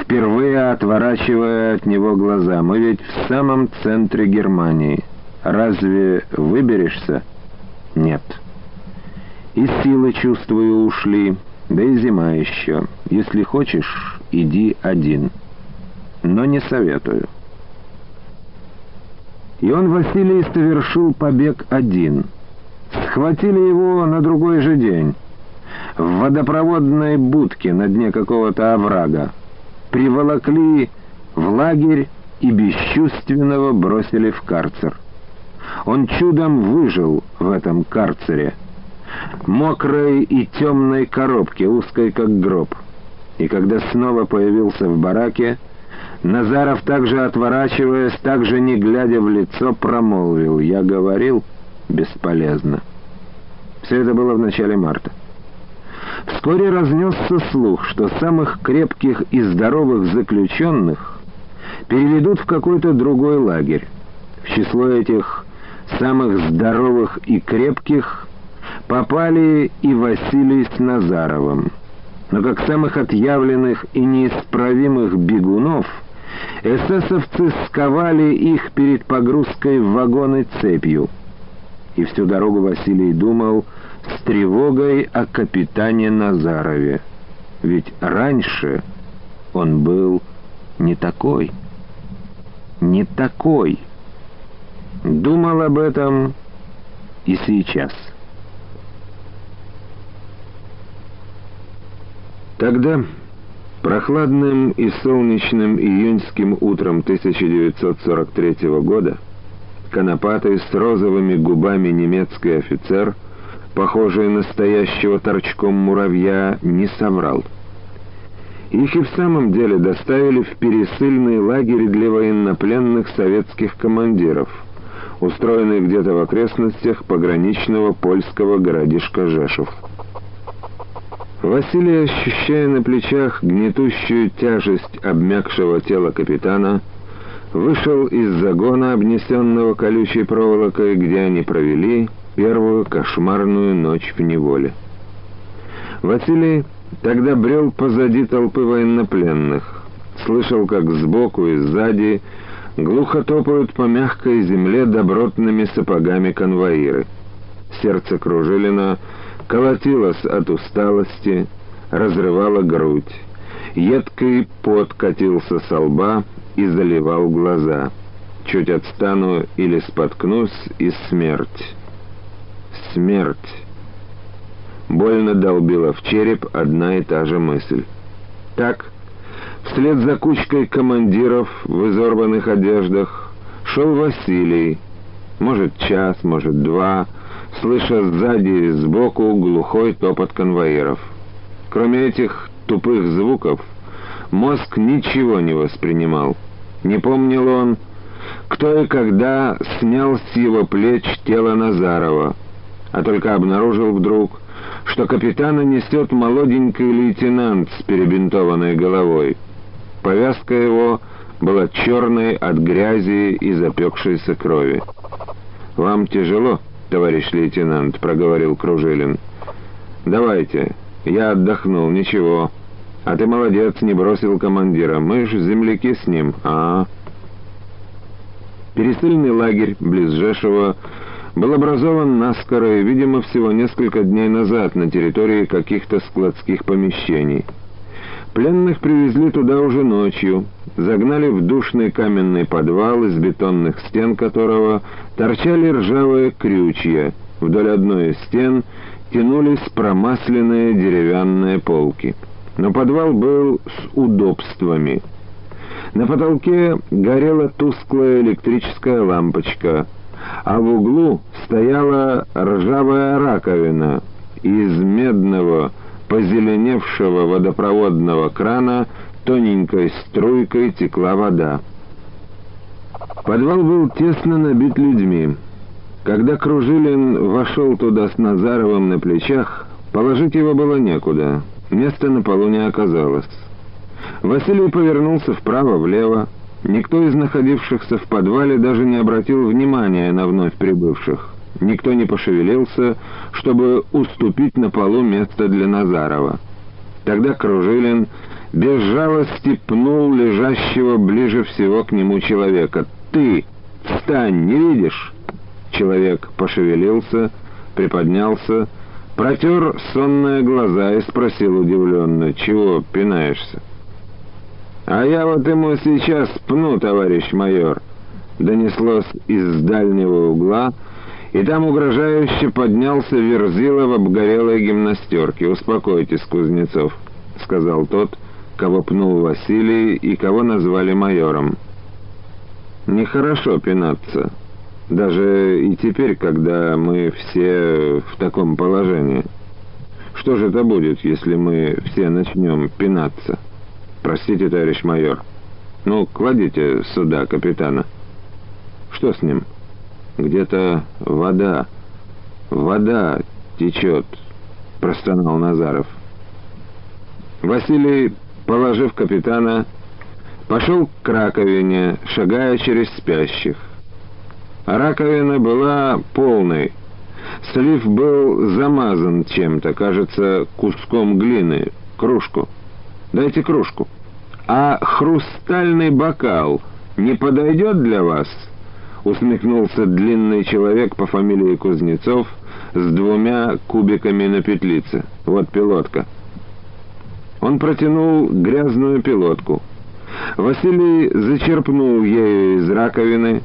впервые отворачивая от него глаза, «мы ведь в самом центре Германии. Разве выберешься?» «Нет». И силы, чувствую, ушли, да и зима еще. Если хочешь, иди один. Но не советую. И он, Василий, совершил побег один. Схватили его на другой же день. В водопроводной будке на дне какого-то оврага. Приволокли в лагерь и бесчувственного бросили в карцер. Он чудом выжил в этом карцере — мокрой и темной коробке, узкой как гроб. И когда снова появился в бараке, Назаров также отворачиваясь, также не глядя в лицо, промолвил. «Я говорил, бесполезно». Все это было в начале марта. Вскоре разнесся слух, что самых крепких и здоровых заключенных переведут в какой-то другой лагерь. В число этих самых здоровых и крепких попали и Василий с Назаровым. Но как самых отъявленных и неисправимых бегунов, эсэсовцы сковали их перед погрузкой в вагоны цепью. И всю дорогу Василий думал с тревогой о капитане Назарове. Ведь раньше он был не такой. Не такой. Думал об этом и сейчас. Тогда, прохладным и солнечным июньским утром 1943 года, конопатый с розовыми губами немецкий офицер, похожий на настоящего торчком муравья, не соврал. Их и в самом деле доставили в пересыльный лагерь для военнопленных советских командиров, устроенный где-то в окрестностях пограничного польского городишка Жешев. Василий, ощущая на плечах гнетущую тяжесть обмякшего тела капитана, вышел из загона, обнесенного колючей проволокой, где они провели первую кошмарную ночь в неволе. Василий тогда брел позади толпы военнопленных, слышал, как сбоку и сзади глухо топают по мягкой земле добротными сапогами конвоиры. Сердце Кружилина колотилась от усталости, разрывала грудь. Едкий пот катился со лба и заливал глаза. Чуть отстану или споткнусь, и смерть. Смерть. Больно долбила в череп одна и та же мысль. Так, вслед за кучкой командиров в изорванных одеждах шел Василий. Может, час, может, два, слыша сзади и сбоку глухой топот конвоиров. Кроме этих тупых звуков, Мозг ничего не воспринимал. Не помнил он, кто и когда снял с его плеч тело Назарова, а только обнаружил вдруг, что капитана несет молоденький лейтенант с перебинтованной головой. Повязка его была черной от грязи и запекшейся крови. «Вам тяжело, товарищ лейтенант», — проговорил Кружилин. «Давайте, я отдохнул, ничего. А ты молодец, не бросил командира. Мы ж земляки с ним, -а. Пересыльный лагерь близ Жешева был образован наскоро и, видимо, всего несколько дней назад на территории каких-то складских помещений. Пленных привезли туда уже ночью, загнали в душный каменный подвал, из бетонных стен которого торчали ржавые крючья. Вдоль одной из стен тянулись промасленные деревянные полки. Но подвал был с удобствами. На потолке горела тусклая электрическая лампочка, а в углу стояла ржавая раковина из медного, позеленевшего водопроводного крана тоненькой струйкой текла вода. Подвал был тесно набит людьми. Когда Кружилин вошел туда с Назаровым на плечах, положить его было некуда. Места на полу не оказалось. Василий повернулся вправо-влево. Никто из находившихся в подвале даже не обратил внимания на вновь прибывших. Никто не пошевелился, чтобы уступить на полу место для Назарова. Тогда Кружилин без жалости пнул лежащего ближе всего к нему человека. «Ты! Встань! Не видишь?» Человек пошевелился, приподнялся, протер сонные глаза и спросил удивленно, «Чего пинаешься?» «А я вот ему сейчас пну, товарищ майор», — донеслось из дальнего угла, и там угрожающе поднялся Верзила в обгорелой гимнастерке. «Успокойтесь, Кузнецов», — сказал тот, кого пнул Василий и кого назвали майором. «Нехорошо пинаться, даже и теперь, когда мы все в таком положении. Что же это будет, если мы все начнем пинаться? Простите, товарищ майор. Ну, кладите сюда капитана. Что с ним?» Где-то вода, вода течет, простонал Назаров. Василий, положив капитана, пошел к раковине, шагая через спящих. Раковина была полной. Слив был замазан чем-то, кажется, куском глины. Кружку. Дайте кружку. А хрустальный бокал не подойдет для вас?» усмехнулся длинный человек по фамилии Кузнецов с двумя кубиками на петлице. Вот пилотка. Он протянул грязную пилотку. Василий зачерпнул ею из раковины.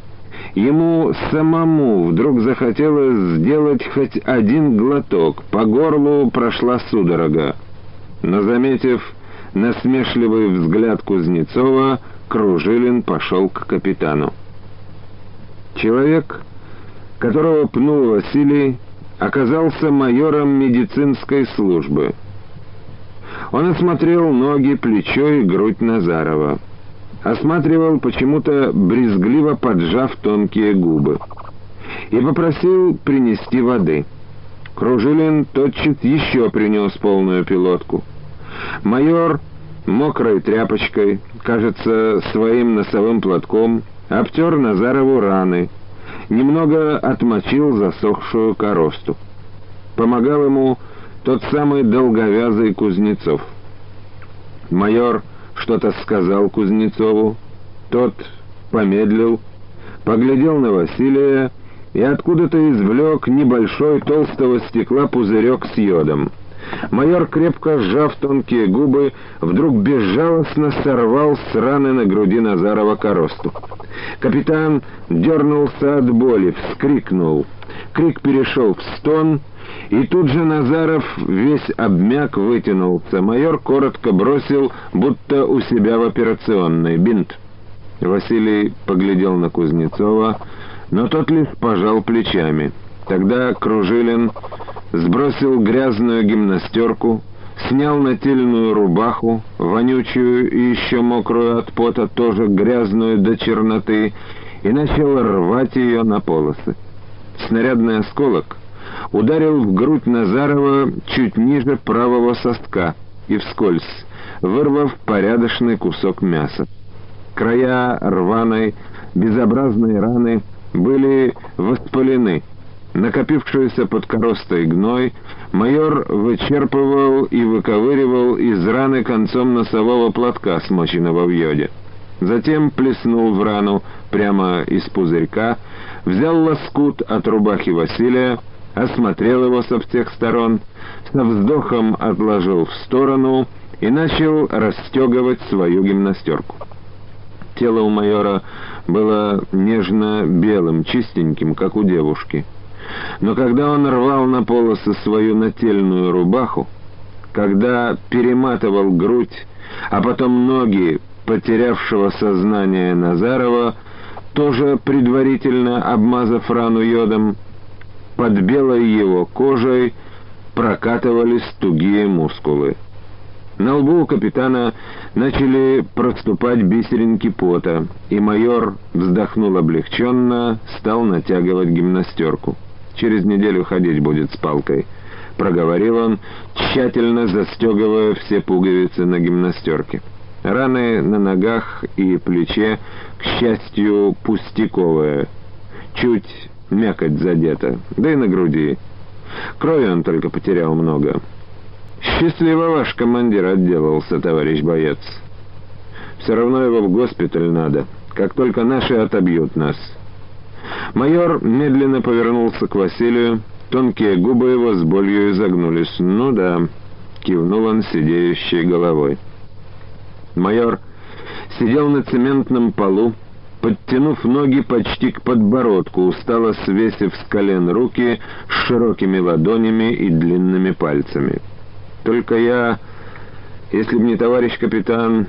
Ему самому вдруг захотелось сделать хоть один глоток. По горлу прошла судорога. Но, заметив насмешливый взгляд Кузнецова, Кружилин пошел к капитану. Человек, которого пнул Василий, оказался майором медицинской службы. Он осмотрел ноги, плечо и грудь Назарова. Осматривал, почему-то брезгливо поджав тонкие губы. И попросил принести воды. Кружилин тотчас еще принес полную пилотку. Майор мокрой тряпочкой, кажется, своим носовым платком, обтер Назарову раны, немного отмочил засохшую коросту. Помогал ему тот самый долговязый Кузнецов. Майор что-то сказал Кузнецову, тот помедлил, поглядел на Василия и откуда-то извлек небольшой толстого стекла пузырек с йодом. Майор, крепко сжав тонкие губы, вдруг безжалостно сорвал с раны на груди Назарова коросту. Капитан дернулся от боли, вскрикнул. Крик перешел в стон, и тут же Назаров весь обмяк вытянулся. Майор коротко бросил, будто у себя в операционной, бинт. Василий поглядел на Кузнецова, но тот лишь пожал плечами. Тогда Кружилин сбросил грязную гимнастерку, снял нательную рубаху, вонючую и еще мокрую от пота, тоже грязную до черноты, и начал рвать ее на полосы. Снарядный осколок ударил в грудь Назарова чуть ниже правого соска и вскользь, вырвав порядочный кусок мяса. Края рваной, безобразной раны были воспалены. Накопившийся под коростой гной майор вычерпывал и выковыривал из раны концом носового платка, смоченного в йоде. Затем плеснул в рану прямо из пузырька, взял лоскут от рубахи Василия, осмотрел его со всех сторон, со вздохом отложил в сторону и начал расстегивать свою гимнастерку. Тело у майора было нежно-белым, чистеньким, как у девушки. Но когда он рвал на полосы свою нательную рубаху, когда перематывал грудь, а потом ноги потерявшего сознание Назарова, тоже предварительно обмазав рану йодом, под белой его кожей прокатывались тугие мускулы. На лбу у капитана начали проступать бисеринки пота, и майор вздохнул облегченно, стал натягивать гимнастерку. «Через неделю ходить будет с палкой», — проговорил он, тщательно застегивая все пуговицы на гимнастерке. Раны на ногах и плече, к счастью, пустяковые, чуть мякоть задета, да и на груди. Крови он только потерял много. Счастливо ваш командир отделался, товарищ боец. Все равно его в госпиталь надо, как только наши отобьют нас. Майор медленно повернулся к Василию, тонкие губы его с болью изогнулись. «Ну да», — кивнул он сидеющей головой. Майор сидел на цементном полу, подтянув ноги почти к подбородку, устало свесив с колен руки с широкими ладонями и длинными пальцами. «Только я, если б не товарищ капитан,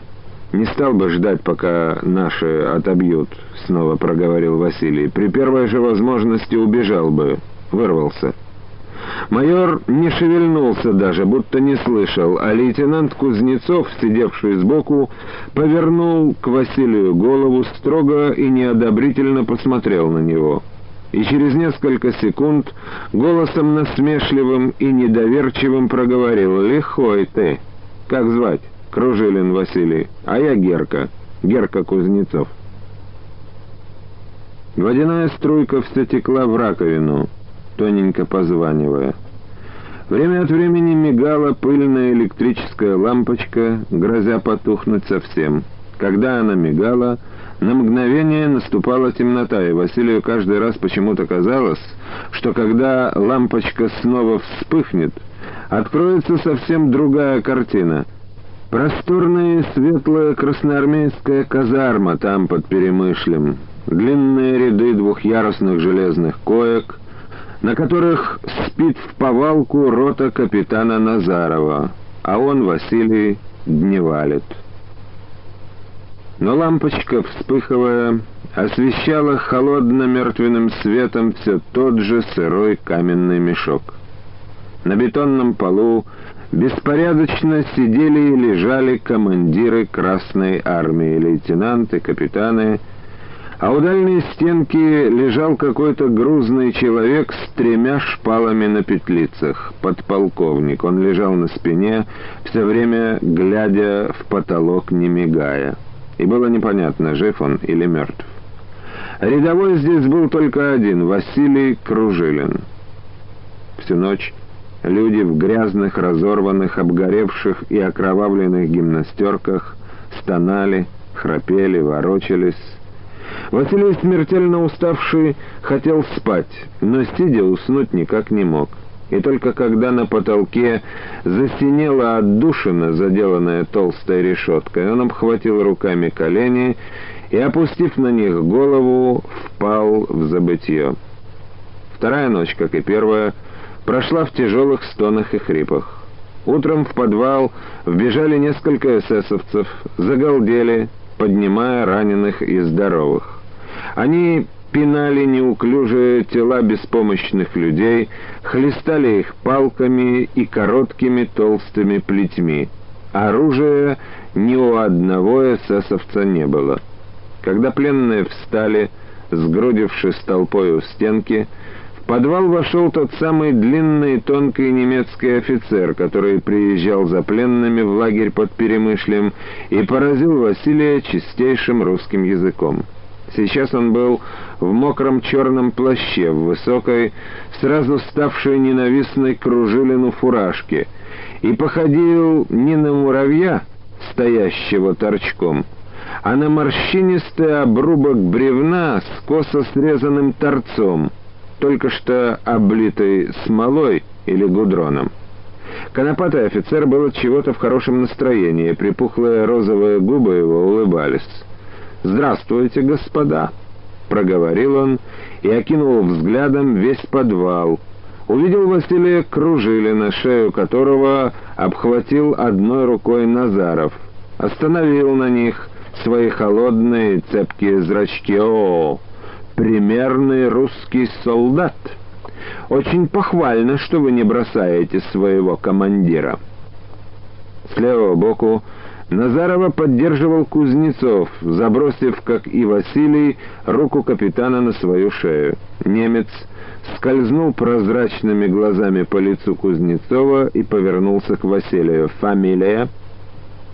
не стал бы ждать, пока наши отобьют», — снова проговорил Василий. «При первой же возможности убежал бы, вырвался». Майор не шевельнулся даже, будто не слышал, а лейтенант Кузнецов, сидевший сбоку, повернул к Василию голову, строго и неодобрительно посмотрел на него. И через несколько секунд голосом насмешливым и недоверчивым проговорил «Лихой ты! Как звать?» «Кружилин Василий, а я Герка, Герка Кузнецов». Водяная струйка все текла в раковину тоненько позванивая. Время от времени мигала пыльная электрическая лампочка, грозя потухнуть совсем. Когда она мигала, на мгновение наступала темнота, и Василию каждый раз почему-то казалось, что когда лампочка снова вспыхнет, откроется совсем другая картина. Просторная светлая красноармейская казарма там под Перемышлем, длинные ряды двухъярусных железных коек — на которых спит в повалку рота капитана Назарова, а он, Василий, дневалит. Но лампочка, вспыхивая, освещала холодно-мертвенным светом все тот же сырой каменный мешок. На бетонном полу беспорядочно сидели и лежали командиры Красной Армии, лейтенанты, капитаны, а у дальней стенки лежал какой-то грузный человек с тремя шпалами на петлицах, подполковник. Он лежал на спине, все время глядя в потолок, не мигая. И было непонятно, жив он или мертв. Рядовой здесь был только один — Василий Кружилин. Всю ночь люди в грязных, разорванных, обгоревших и окровавленных гимнастерках стонали, храпели, ворочались, Василий, смертельно уставший, хотел спать, но сидя уснуть никак не мог. И только когда на потолке засинела отдушина, заделанная толстой решеткой, он обхватил руками колени и, опустив на них голову, впал в забытье. Вторая ночь, как и первая, прошла в тяжелых стонах и хрипах. Утром в подвал вбежали несколько эсэсовцев, загалдели, поднимая раненых и здоровых. Они пинали неуклюжие тела беспомощных людей, хлестали их палками и короткими толстыми плетьми. Оружия ни у одного эсэсовца не было. Когда пленные встали, сгрудившись толпой у стенки, подвал вошел тот самый длинный тонкий немецкий офицер, который приезжал за пленными в лагерь под Перемышлем и поразил Василия чистейшим русским языком. Сейчас он был в мокром черном плаще, в высокой, сразу ставшей ненавистной кружилину фуражке, и походил не на муравья, стоящего торчком, а на морщинистый обрубок бревна с косо срезанным торцом, только что облитый смолой или гудроном. Конопатый офицер был от чего-то в хорошем настроении, припухлые розовые губы его улыбались. «Здравствуйте, господа!» — проговорил он и окинул взглядом весь подвал. Увидел Василия Кружилина, шею которого обхватил одной рукой Назаров. Остановил на них свои холодные цепкие зрачки. «О, примерный русский солдат! Очень похвально, что вы не бросаете своего командира!» С левого боку Назарова поддерживал Кузнецов, забросив, как и Василий, руку капитана на свою шею. Немец скользнул прозрачными глазами по лицу Кузнецова и повернулся к Василию. «Фамилия?»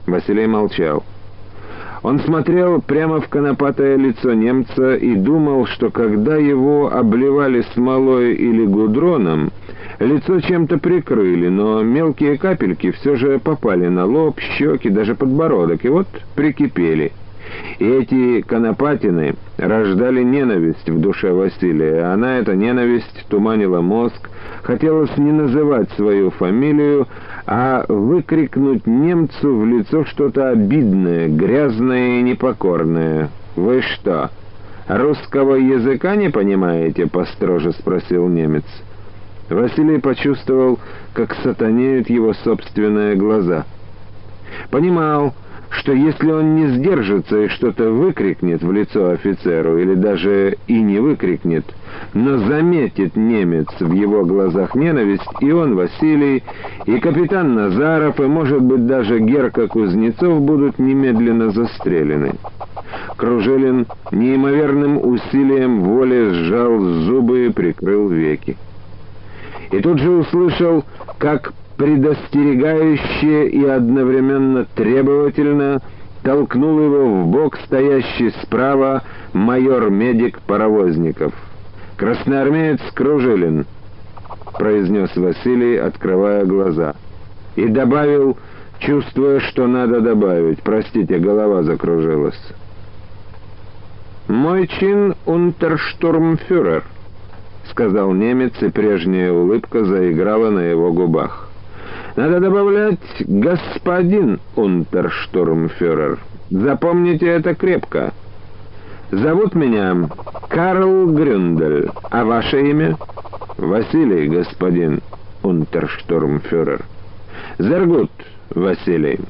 Василий молчал. Он смотрел прямо в конопатое лицо немца и думал, что когда его обливали смолой или гудроном, лицо чем-то прикрыли, но мелкие капельки все же попали на лоб, щеки, даже подбородок, и вот прикипели. И эти конопатины рождали ненависть в душе Василия. Она, эта ненависть, туманила мозг, хотелось не называть свою фамилию, а выкрикнуть немцу в лицо что-то обидное, грязное и непокорное. «Вы что, русского языка не понимаете?» — построже спросил немец. Василий почувствовал, как сатанеют его собственные глаза. Понимал, что если он не сдержится и что-то выкрикнет в лицо офицеру, или даже и не выкрикнет, но заметит немец в его глазах ненависть, и он, Василий, и капитан Назаров, и, может быть, даже Герка Кузнецов будут немедленно застрелены. Кружилин неимоверным усилием воли сжал зубы и прикрыл веки. И тут же услышал, как предостерегающе и одновременно требовательно толкнул его в бок стоящий справа майор-медик Паровозников. «Красноармеец Кружилин», — произнес Василий, открывая глаза. И добавил, чувствуя, что надо добавить. «Простите, голова закружилась». «Мой чин унтерштурмфюрер», — сказал немец, и прежняя улыбка заиграла на его губах. Надо добавлять «господин унтерштурмфюрер». Запомните это крепко. Зовут меня Карл Грюндель, а ваше имя? Василий, господин унтерштурмфюрер. Зергут, Василий.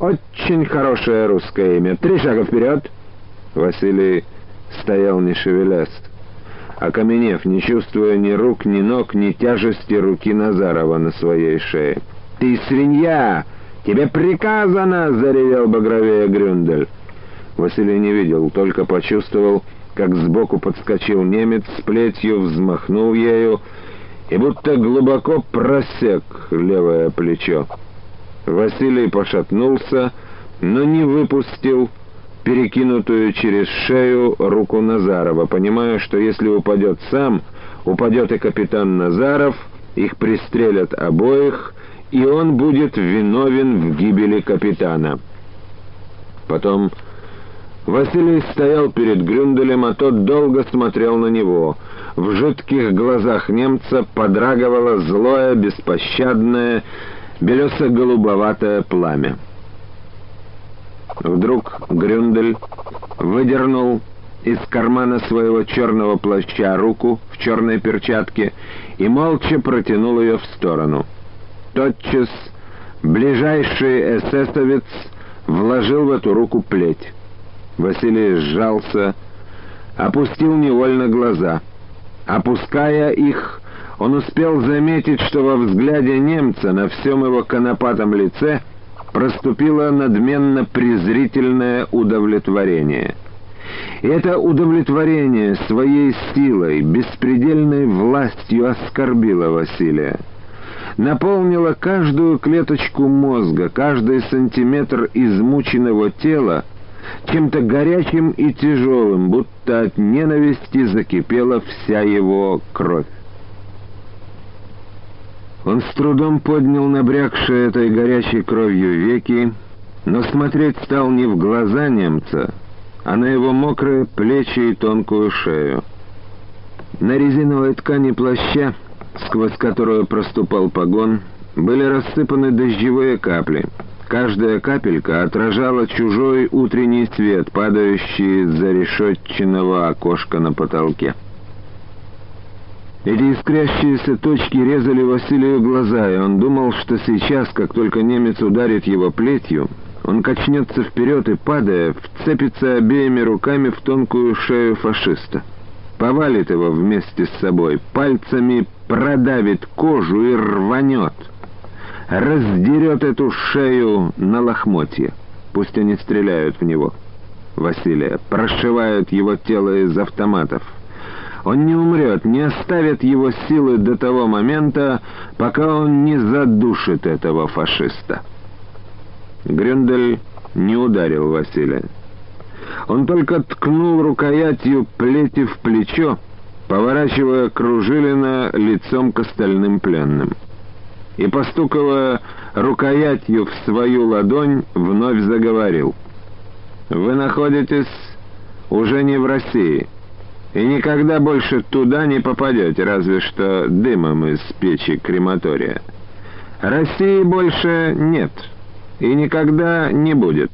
Очень хорошее русское имя. Три шага вперед. Василий стоял не шевелясь окаменев, не чувствуя ни рук, ни ног, ни тяжести руки Назарова на своей шее. «Ты свинья! Тебе приказано!» — заревел багровее Грюндель. Василий не видел, только почувствовал, как сбоку подскочил немец с плетью, взмахнул ею и будто глубоко просек левое плечо. Василий пошатнулся, но не выпустил перекинутую через шею руку Назарова, понимая, что если упадет сам, упадет и капитан Назаров, их пристрелят обоих, и он будет виновен в гибели капитана. Потом Василий стоял перед Грюнделем, а тот долго смотрел на него. В жидких глазах немца подрагивало злое, беспощадное, белесо-голубоватое пламя. Вдруг Грюндель выдернул из кармана своего черного плаща руку в черной перчатке и молча протянул ее в сторону. Тотчас ближайший эсэсовец вложил в эту руку плеть. Василий сжался, опустил невольно глаза. Опуская их, он успел заметить, что во взгляде немца на всем его конопатом лице проступило надменно презрительное удовлетворение. И это удовлетворение своей силой, беспредельной властью оскорбило Василия. Наполнило каждую клеточку мозга, каждый сантиметр измученного тела чем-то горячим и тяжелым, будто от ненависти закипела вся его кровь. Он с трудом поднял набрякшие этой горячей кровью веки, но смотреть стал не в глаза немца, а на его мокрые плечи и тонкую шею. На резиновой ткани плаща, сквозь которую проступал погон, были рассыпаны дождевые капли. Каждая капелька отражала чужой утренний свет, падающий из-за решетченного окошка на потолке. Эти искрящиеся точки резали Василию глаза, и он думал, что сейчас, как только немец ударит его плетью, он качнется вперед и, падая, вцепится обеими руками в тонкую шею фашиста. Повалит его вместе с собой, пальцами продавит кожу и рванет. Раздерет эту шею на лохмотье. Пусть они стреляют в него. Василия прошивают его тело из автоматов. Он не умрет, не оставит его силы до того момента, пока он не задушит этого фашиста. Грюндель не ударил Василия. Он только ткнул рукоятью плети в плечо, поворачивая Кружилина лицом к остальным пленным. И, постуковая рукоятью в свою ладонь, вновь заговорил. «Вы находитесь уже не в России» и никогда больше туда не попадете, разве что дымом из печи крематория. России больше нет и никогда не будет.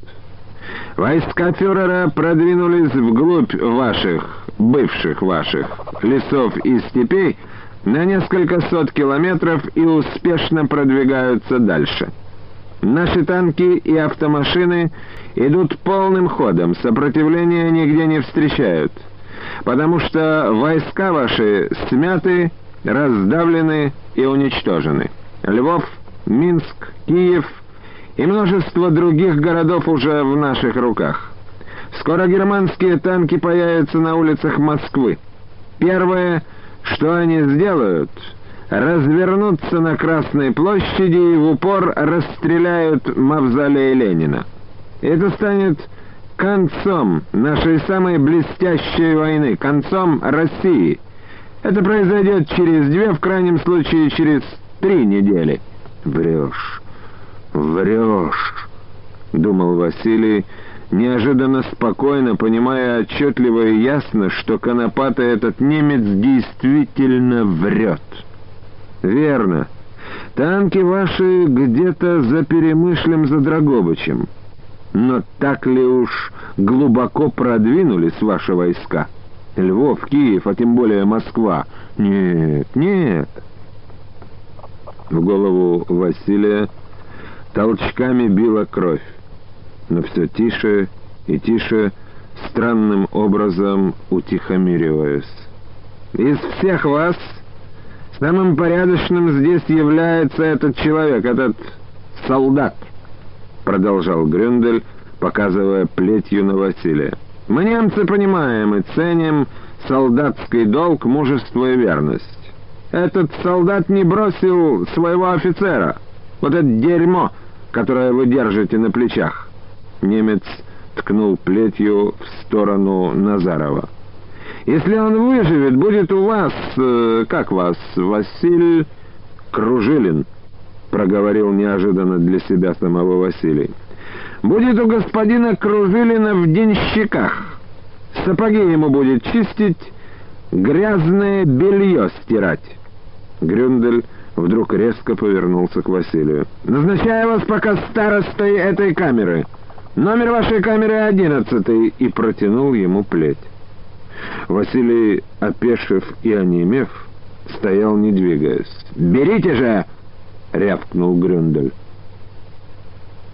Войска фюрера продвинулись вглубь ваших, бывших ваших, лесов и степей на несколько сот километров и успешно продвигаются дальше. Наши танки и автомашины идут полным ходом, сопротивления нигде не встречают потому что войска ваши смяты, раздавлены и уничтожены. Львов, Минск, Киев и множество других городов уже в наших руках. Скоро германские танки появятся на улицах Москвы. Первое, что они сделают, развернутся на Красной площади и в упор расстреляют мавзолей Ленина. Это станет концом нашей самой блестящей войны, концом России. Это произойдет через две, в крайнем случае через три недели. Врешь, врешь, думал Василий, неожиданно спокойно, понимая отчетливо и ясно, что Конопата этот немец действительно врет. Верно. Танки ваши где-то за Перемышлем, за Драгобычем. Но так ли уж глубоко продвинулись ваши войска? Львов, Киев, а тем более Москва? Нет, нет. В голову Василия толчками била кровь, но все тише и тише, странным образом утихомириваясь. «Из всех вас самым порядочным здесь является этот человек, этот солдат». — продолжал Грюндель, показывая плетью на Василия. «Мы, немцы, понимаем и ценим солдатский долг, мужество и верность. Этот солдат не бросил своего офицера. Вот это дерьмо, которое вы держите на плечах». Немец ткнул плетью в сторону Назарова. «Если он выживет, будет у вас... Э, как вас? Василий Кружилин» проговорил неожиданно для себя самого Василий. «Будет у господина Кружилина в денщиках. Сапоги ему будет чистить, грязное белье стирать». Грюндель вдруг резко повернулся к Василию. «Назначаю вас пока старостой этой камеры. Номер вашей камеры одиннадцатый» и протянул ему плеть. Василий, опешив и онемев, стоял не двигаясь. «Берите же!» — рявкнул Грюндель.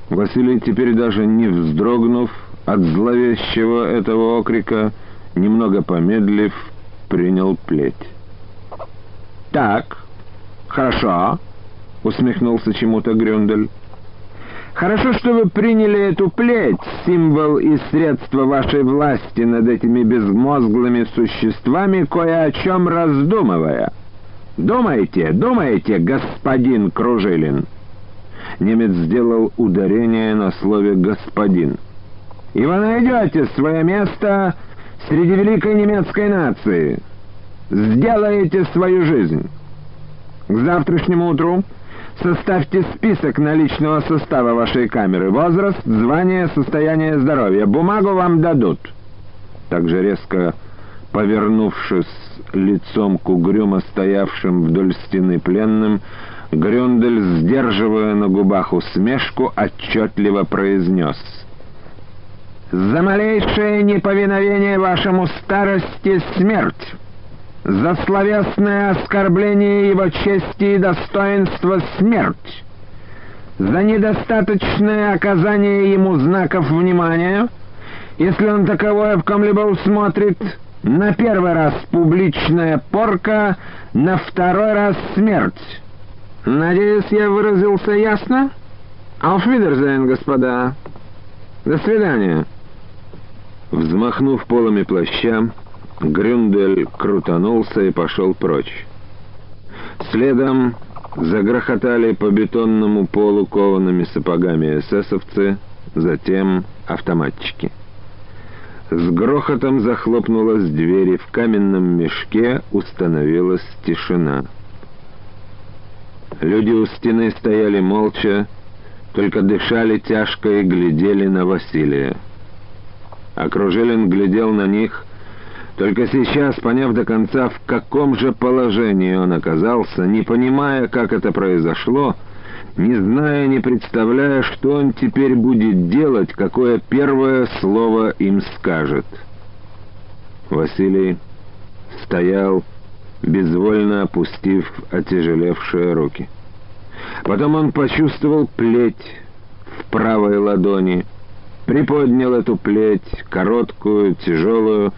Василий, теперь даже не вздрогнув от зловещего этого окрика, немного помедлив, принял плеть. «Так, хорошо», — усмехнулся чему-то Грюндель. «Хорошо, что вы приняли эту плеть, символ и средство вашей власти над этими безмозглыми существами, кое о чем раздумывая. Думайте, думайте, господин Кружилин!» Немец сделал ударение на слове «господин». «И вы найдете свое место среди великой немецкой нации. Сделаете свою жизнь. К завтрашнему утру составьте список наличного состава вашей камеры. Возраст, звание, состояние здоровья. Бумагу вам дадут». Также резко повернувшись лицом к угрюмо стоявшим вдоль стены пленным, Грюндель, сдерживая на губах усмешку, отчетливо произнес — за малейшее неповиновение вашему старости смерть, за словесное оскорбление его чести и достоинства смерть, за недостаточное оказание ему знаков внимания, если он таковое в ком-либо усмотрит, на первый раз публичная порка, на второй раз смерть. Надеюсь, я выразился ясно? Wiedersehen, господа. До свидания. Взмахнув полами плаща, Грюндель крутанулся и пошел прочь. Следом загрохотали по бетонному полу коваными сапогами эсэсовцы, затем автоматчики. С грохотом захлопнулась дверь, и в каменном мешке установилась тишина. Люди у стены стояли молча, только дышали тяжко и глядели на Василия. Кружилин глядел на них, только сейчас, поняв до конца, в каком же положении он оказался, не понимая, как это произошло, не зная, не представляя, что он теперь будет делать, какое первое слово им скажет. Василий стоял, безвольно опустив отяжелевшие руки. Потом он почувствовал плеть в правой ладони — приподнял эту плеть, короткую, тяжелую,